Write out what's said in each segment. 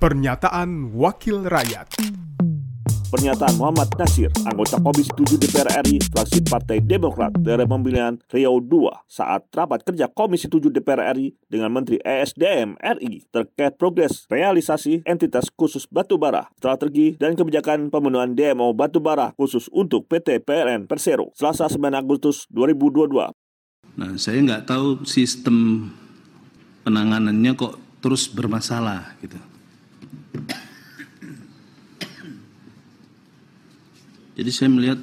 Pernyataan Wakil Rakyat Pernyataan Muhammad Nasir, anggota Komisi 7 DPR RI, fraksi Partai Demokrat, daerah pemilihan Riau II, saat rapat kerja Komisi 7 DPR RI dengan Menteri ESDM RI terkait progres realisasi entitas khusus batubara, strategi dan kebijakan pemenuhan DMO batubara khusus untuk PT PLN Persero, Selasa 9 Agustus 2022. Nah, saya nggak tahu sistem penanganannya kok terus bermasalah gitu. Jadi saya melihat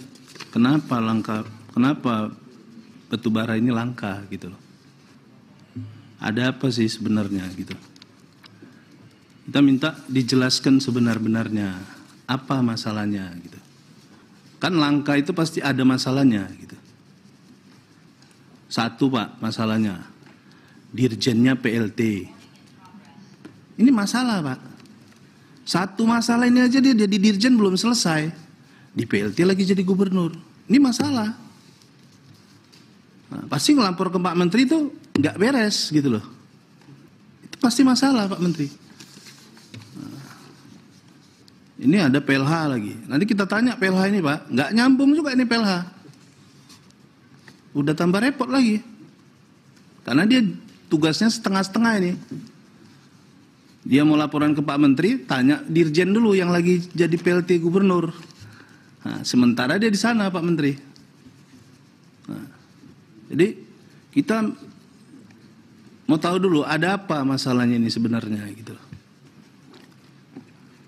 kenapa langka, kenapa batubara ini langka gitu loh. Ada apa sih sebenarnya gitu. Kita minta dijelaskan sebenar-benarnya apa masalahnya gitu. Kan langka itu pasti ada masalahnya gitu. Satu Pak masalahnya, dirjennya PLT. Ini masalah Pak. Satu masalah ini aja dia jadi dirjen belum selesai di PLT lagi jadi gubernur. Ini masalah. Nah, pasti ngelapor ke Pak Menteri itu nggak beres gitu loh. Itu pasti masalah Pak Menteri. Nah, ini ada PLH lagi. Nanti kita tanya PLH ini Pak, nggak nyambung juga ini PLH. Udah tambah repot lagi. Karena dia tugasnya setengah-setengah ini. Dia mau laporan ke Pak Menteri, tanya Dirjen dulu yang lagi jadi PLT gubernur. Nah, sementara dia di sana Pak Menteri. Nah, jadi kita mau tahu dulu ada apa masalahnya ini sebenarnya gitu.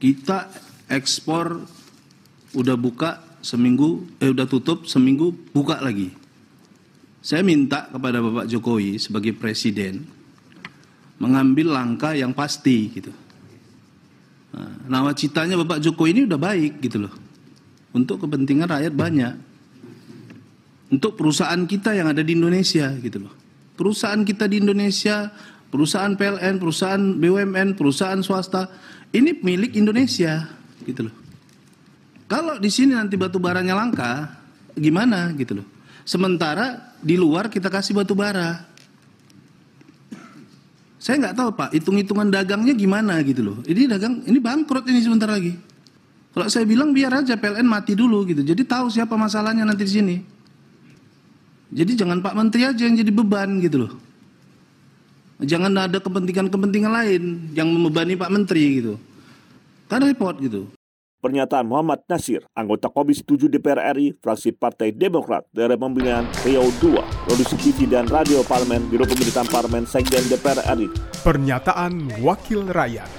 Kita ekspor udah buka seminggu, eh udah tutup seminggu buka lagi. Saya minta kepada Bapak Jokowi sebagai presiden mengambil langkah yang pasti gitu. Nah, nawacitanya Bapak Jokowi ini udah baik gitu loh untuk kepentingan rakyat banyak. Untuk perusahaan kita yang ada di Indonesia gitu loh. Perusahaan kita di Indonesia, perusahaan PLN, perusahaan BUMN, perusahaan swasta, ini milik Indonesia gitu loh. Kalau di sini nanti batu baranya langka, gimana gitu loh. Sementara di luar kita kasih batu bara. Saya nggak tahu Pak, hitung-hitungan dagangnya gimana gitu loh. Ini dagang, ini bangkrut ini sebentar lagi. Kalau saya bilang biar aja PLN mati dulu gitu. Jadi tahu siapa masalahnya nanti di sini. Jadi jangan Pak Menteri aja yang jadi beban gitu loh. Jangan ada kepentingan-kepentingan lain yang membebani Pak Menteri gitu. Kan repot gitu. Pernyataan Muhammad Nasir, anggota Komisi 7 DPR RI, fraksi Partai Demokrat, daerah pemilihan Riau II, produksi TV dan radio parlemen, Biro Pemerintahan Parlemen, Sekjen DPR RI. Pernyataan Wakil Rakyat